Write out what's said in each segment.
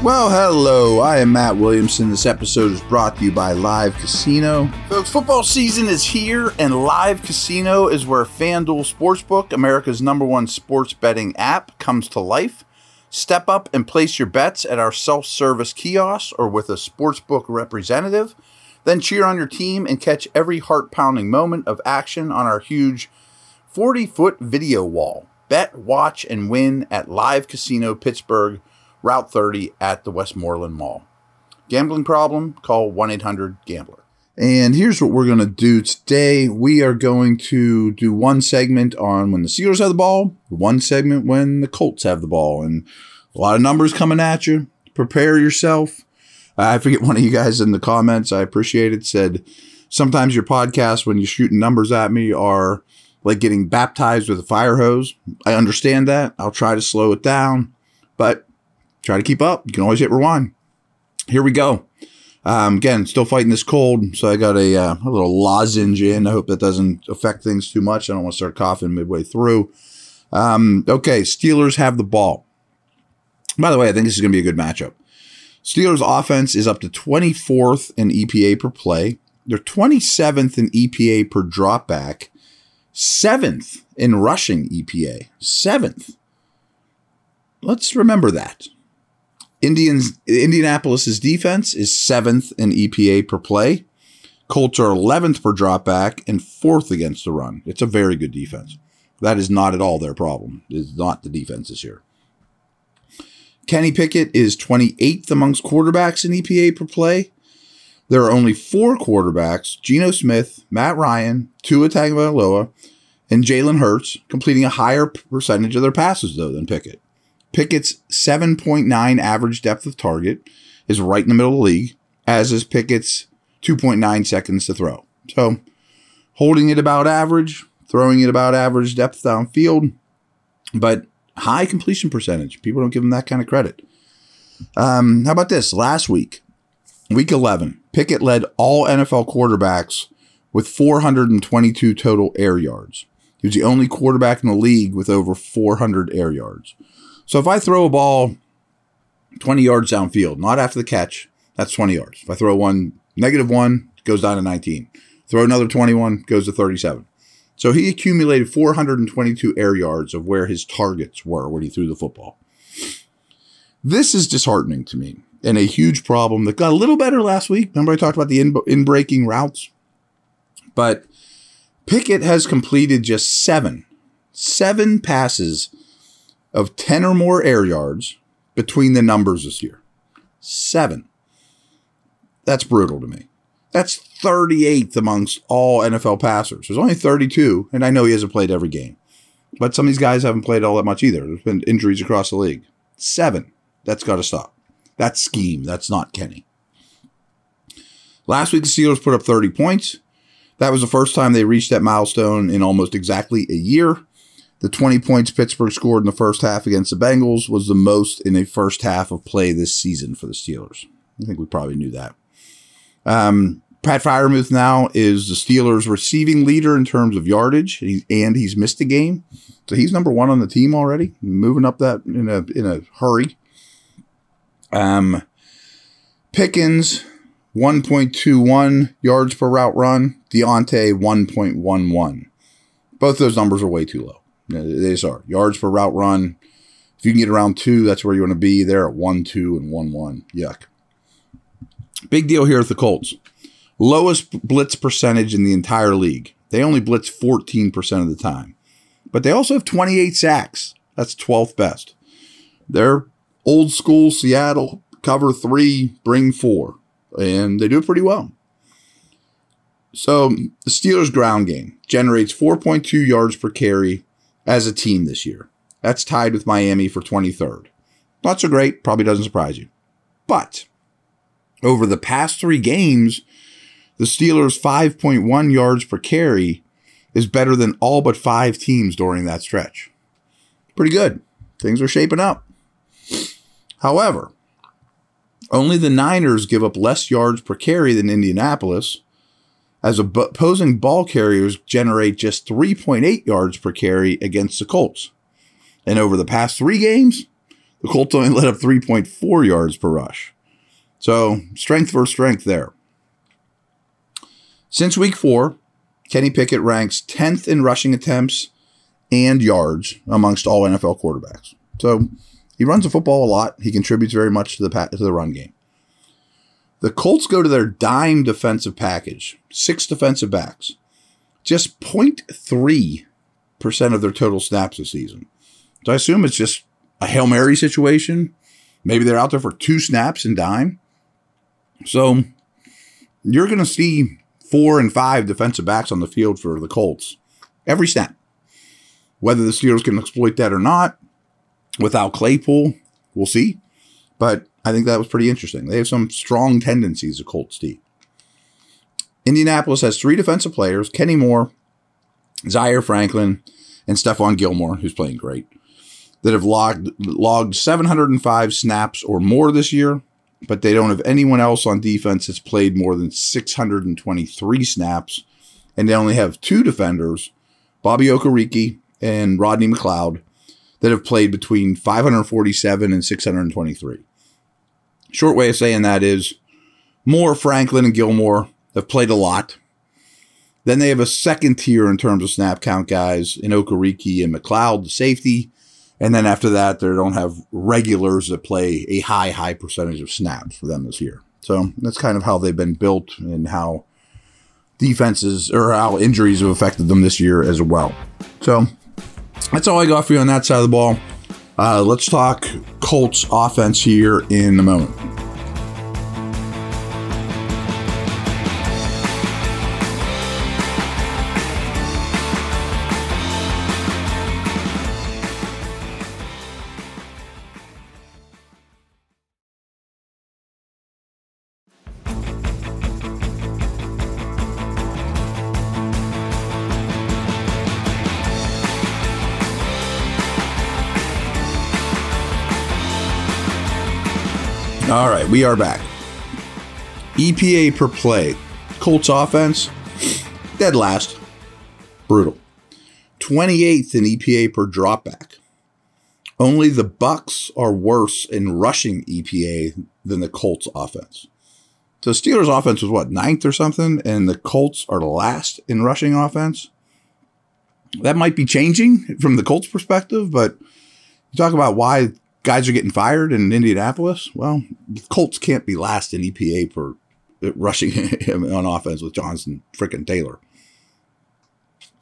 Well, hello. I am Matt Williamson. This episode is brought to you by Live Casino. Folks, football season is here, and Live Casino is where FanDuel Sportsbook, America's number one sports betting app, comes to life. Step up and place your bets at our self service kiosk or with a sportsbook representative. Then cheer on your team and catch every heart pounding moment of action on our huge 40 foot video wall. Bet, watch, and win at Live Casino Pittsburgh Route 30 at the Westmoreland Mall. Gambling problem? Call 1 800 Gambler. And here's what we're going to do today. We are going to do one segment on when the Steelers have the ball, one segment when the Colts have the ball, and a lot of numbers coming at you. Prepare yourself. I forget one of you guys in the comments, I appreciate it, said sometimes your podcast, when you're shooting numbers at me, are like getting baptized with a fire hose. I understand that. I'll try to slow it down, but try to keep up. You can always hit rewind. Here we go. Um, again, still fighting this cold, so I got a, uh, a little lozenge in. I hope that doesn't affect things too much. I don't want to start coughing midway through. Um, okay, Steelers have the ball. By the way, I think this is going to be a good matchup. Steelers offense is up to 24th in EPA per play. They're 27th in EPA per dropback, seventh in rushing EPA, seventh. Let's remember that. Indians Indianapolis's defense is seventh in EPA per play. Colts are 11th per dropback and fourth against the run. It's a very good defense. That is not at all their problem. It's not the defense this year. Kenny Pickett is 28th amongst quarterbacks in EPA per play. There are only four quarterbacks: Geno Smith, Matt Ryan, Tua Tagovailoa, and Jalen Hurts, completing a higher percentage of their passes though than Pickett. Pickett's 7.9 average depth of target is right in the middle of the league, as is Pickett's 2.9 seconds to throw. So, holding it about average, throwing it about average depth downfield, but high completion percentage. People don't give him that kind of credit. Um, how about this? Last week, week 11, Pickett led all NFL quarterbacks with 422 total air yards. He was the only quarterback in the league with over 400 air yards. So if I throw a ball 20 yards downfield, not after the catch, that's 20 yards. If I throw one negative one, it goes down to 19. Throw another 21, goes to 37. So he accumulated 422 air yards of where his targets were when he threw the football. This is disheartening to me and a huge problem that got a little better last week. Remember, I talked about the in, in breaking routes? But Pickett has completed just seven, seven passes of 10 or more air yards between the numbers this year. Seven. That's brutal to me. That's 38th amongst all NFL passers. There's only 32, and I know he hasn't played every game. But some of these guys haven't played all that much either. There's been injuries across the league. Seven. That's got to stop. That's scheme. That's not Kenny. Last week, the Steelers put up 30 points. That was the first time they reached that milestone in almost exactly a year. The 20 points Pittsburgh scored in the first half against the Bengals was the most in a first half of play this season for the Steelers. I think we probably knew that. Um, Pat Freiermuth now is the Steelers' receiving leader in terms of yardage, and he's missed a game, so he's number one on the team already, moving up that in a in a hurry. Um, Pickens, one point two one yards per route run. Diontae, one point one one. Both those numbers are way too low. They just are yards per route run. If you can get around two, that's where you want to be. There at one, two, and one, one. Yuck. Big deal here with the Colts. Lowest blitz percentage in the entire league. They only blitz 14% of the time. But they also have 28 sacks. That's 12th best. They're old school Seattle cover three, bring four. and they do it pretty well. So the Steelers' ground game generates 4.2 yards per carry as a team this year. That's tied with Miami for 23rd. Not so great, probably doesn't surprise you. But over the past three games, the Steelers' 5.1 yards per carry is better than all but five teams during that stretch. Pretty good. Things are shaping up. However, only the Niners give up less yards per carry than Indianapolis, as opposing ball carriers generate just 3.8 yards per carry against the Colts. And over the past three games, the Colts only let up 3.4 yards per rush. So, strength for strength there. Since week four, Kenny Pickett ranks 10th in rushing attempts and yards amongst all NFL quarterbacks. So, he runs the football a lot. He contributes very much to the to the run game. The Colts go to their dime defensive package, six defensive backs, just 0.3% of their total snaps this season. So I assume it's just a Hail Mary situation. Maybe they're out there for two snaps and dime. So you're going to see four and five defensive backs on the field for the Colts every snap. Whether the Steelers can exploit that or not, without Claypool, we'll see. But I think that was pretty interesting. They have some strong tendencies, of Colts D. Indianapolis has three defensive players Kenny Moore, Zaire Franklin, and Stephon Gilmore, who's playing great, that have logged, logged 705 snaps or more this year, but they don't have anyone else on defense that's played more than 623 snaps. And they only have two defenders, Bobby Okereke and Rodney McLeod, that have played between 547 and 623. Short way of saying that is Moore, Franklin, and Gilmore have played a lot. Then they have a second tier in terms of snap count guys in Okereke and McLeod, the safety. And then after that, they don't have regulars that play a high, high percentage of snaps for them this year. So that's kind of how they've been built and how defenses or how injuries have affected them this year as well. So that's all I got for you on that side of the ball. Uh, let's talk Colts offense here in a moment. All right, we are back. EPA per play. Colts offense, dead last. Brutal. 28th in EPA per dropback. Only the Bucs are worse in rushing EPA than the Colts offense. So Steelers offense was what, ninth or something, and the Colts are last in rushing offense. That might be changing from the Colts perspective, but you talk about why guys are getting fired in Indianapolis. Well, Colts can't be last in EPA for uh, rushing him on offense with Jonathan freaking Taylor.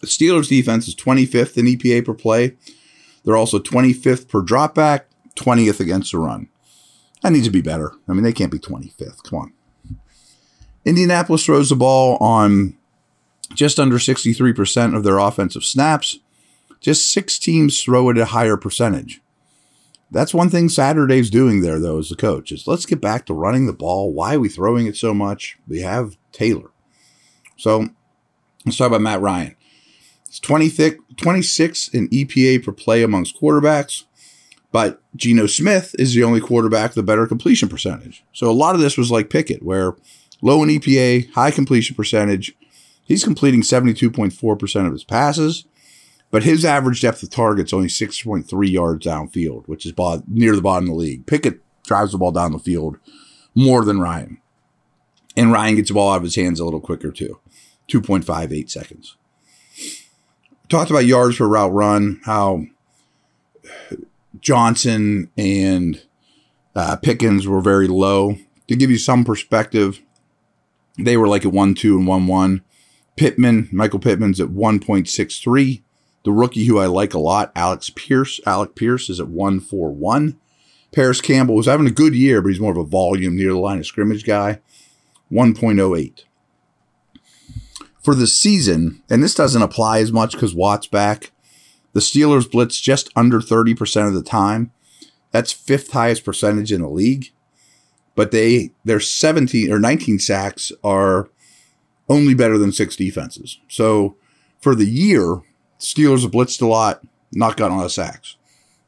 The Steelers defense is 25th in EPA per play. They're also 25th per dropback, 20th against the run. That needs to be better. I mean, they can't be 25th. Come on. Indianapolis throws the ball on just under 63% of their offensive snaps. Just six teams throw it at a higher percentage. That's one thing Saturday's doing there, though, as the coach, is let's get back to running the ball. Why are we throwing it so much? We have Taylor. So let's talk about Matt Ryan. It's 20 thick, 26 in EPA per play amongst quarterbacks, but Geno Smith is the only quarterback with a better completion percentage. So a lot of this was like Pickett, where low in EPA, high completion percentage. He's completing 72.4% of his passes. But his average depth of target is only 6.3 yards downfield, which is near the bottom of the league. Pickett drives the ball down the field more than Ryan. And Ryan gets the ball out of his hands a little quicker too 2.58 seconds. Talked about yards per route run, how Johnson and uh, Pickens were very low. To give you some perspective, they were like at 1 2 and 1 1. Pittman, Michael Pittman's at 1.63. The rookie who I like a lot, Alex Pierce. Alec Pierce is at 141. Parris Campbell was having a good year, but he's more of a volume near the line of scrimmage guy. 1.08. For the season, and this doesn't apply as much because Watt's back, the Steelers blitz just under 30% of the time. That's fifth highest percentage in the league. But they their 17 or 19 sacks are only better than six defenses. So for the year, Steelers have blitzed a lot, not gotten a lot of sacks.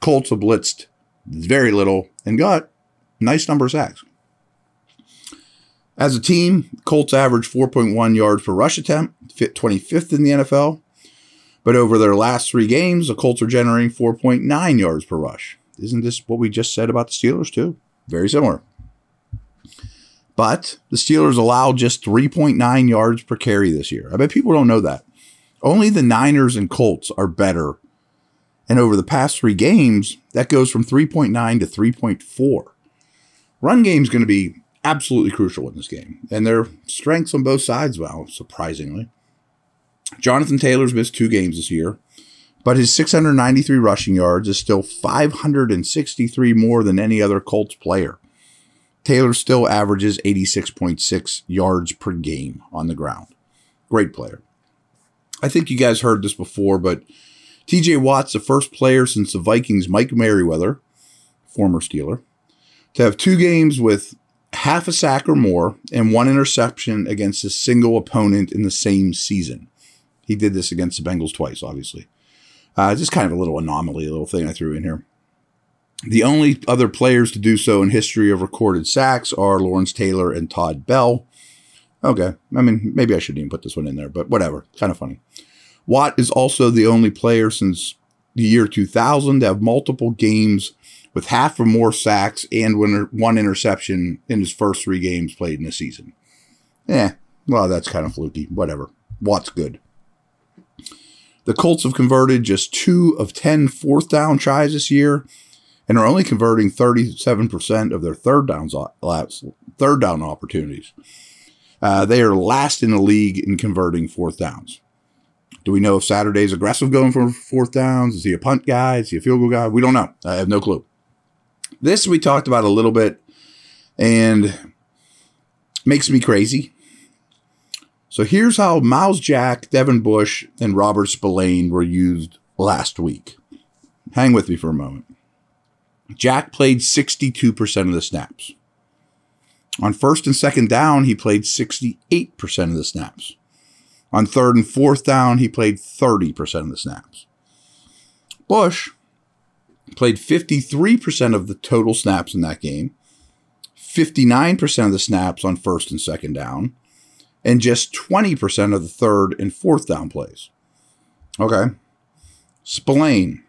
Colts have blitzed very little and got nice number of sacks. As a team, Colts average 4.1 yards per rush attempt, fit 25th in the NFL. But over their last three games, the Colts are generating 4.9 yards per rush. Isn't this what we just said about the Steelers, too? Very similar. But the Steelers allowed just 3.9 yards per carry this year. I bet people don't know that. Only the Niners and Colts are better. And over the past three games, that goes from 3.9 to 3.4. Run game is going to be absolutely crucial in this game. And their strengths on both sides, well, surprisingly. Jonathan Taylor's missed two games this year, but his 693 rushing yards is still 563 more than any other Colts player. Taylor still averages 86.6 yards per game on the ground. Great player. I think you guys heard this before, but TJ Watt's the first player since the Vikings' Mike Merriweather, former Steeler, to have two games with half a sack or more and one interception against a single opponent in the same season. He did this against the Bengals twice, obviously. Uh, just kind of a little anomaly, a little thing I threw in here. The only other players to do so in history of recorded sacks are Lawrence Taylor and Todd Bell. Okay, I mean, maybe I shouldn't even put this one in there, but whatever. Kind of funny. Watt is also the only player since the year 2000 to have multiple games with half or more sacks and one interception in his first three games played in the season. Eh, well, that's kind of fluky. Whatever. Watt's good. The Colts have converted just two of 10 fourth down tries this year and are only converting 37% of their third downs third down opportunities. Uh, they are last in the league in converting fourth downs. Do we know if Saturday's aggressive going for fourth downs? Is he a punt guy? Is he a field goal guy? We don't know. I have no clue. This we talked about a little bit and makes me crazy. So here's how Myles Jack, Devin Bush, and Robert Spillane were used last week. Hang with me for a moment. Jack played 62% of the snaps. On first and second down, he played 68% of the snaps. On third and fourth down, he played 30% of the snaps. Bush played 53% of the total snaps in that game, 59% of the snaps on first and second down, and just 20% of the third and fourth down plays. Okay. Spillane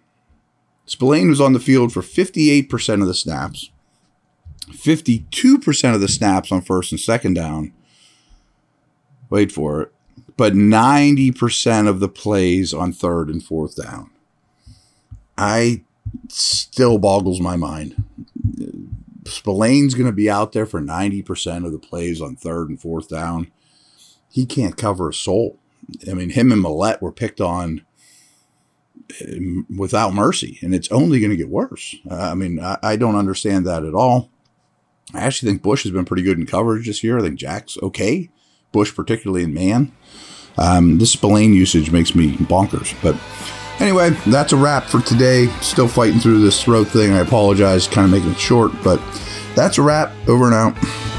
Spillane was on the field for 58% of the snaps, 52% of the snaps on first and second down. Wait for it. But 90% of the plays on third and fourth down. I still boggles my mind. Spillane's going to be out there for 90% of the plays on third and fourth down. He can't cover a soul. I mean, him and Millette were picked on eh, without mercy, and it's only going to get worse. Uh, I mean, I, I, don't understand that at all. I actually think Bush has been pretty good in coverage this year. I think Jack's okay. Bush, particularly in man. Um, this Spillane usage makes me bonkers. But anyway, that's a wrap for today. Still fighting through this throat thing. I apologize, kind of making it short, but that's a wrap. Over and out.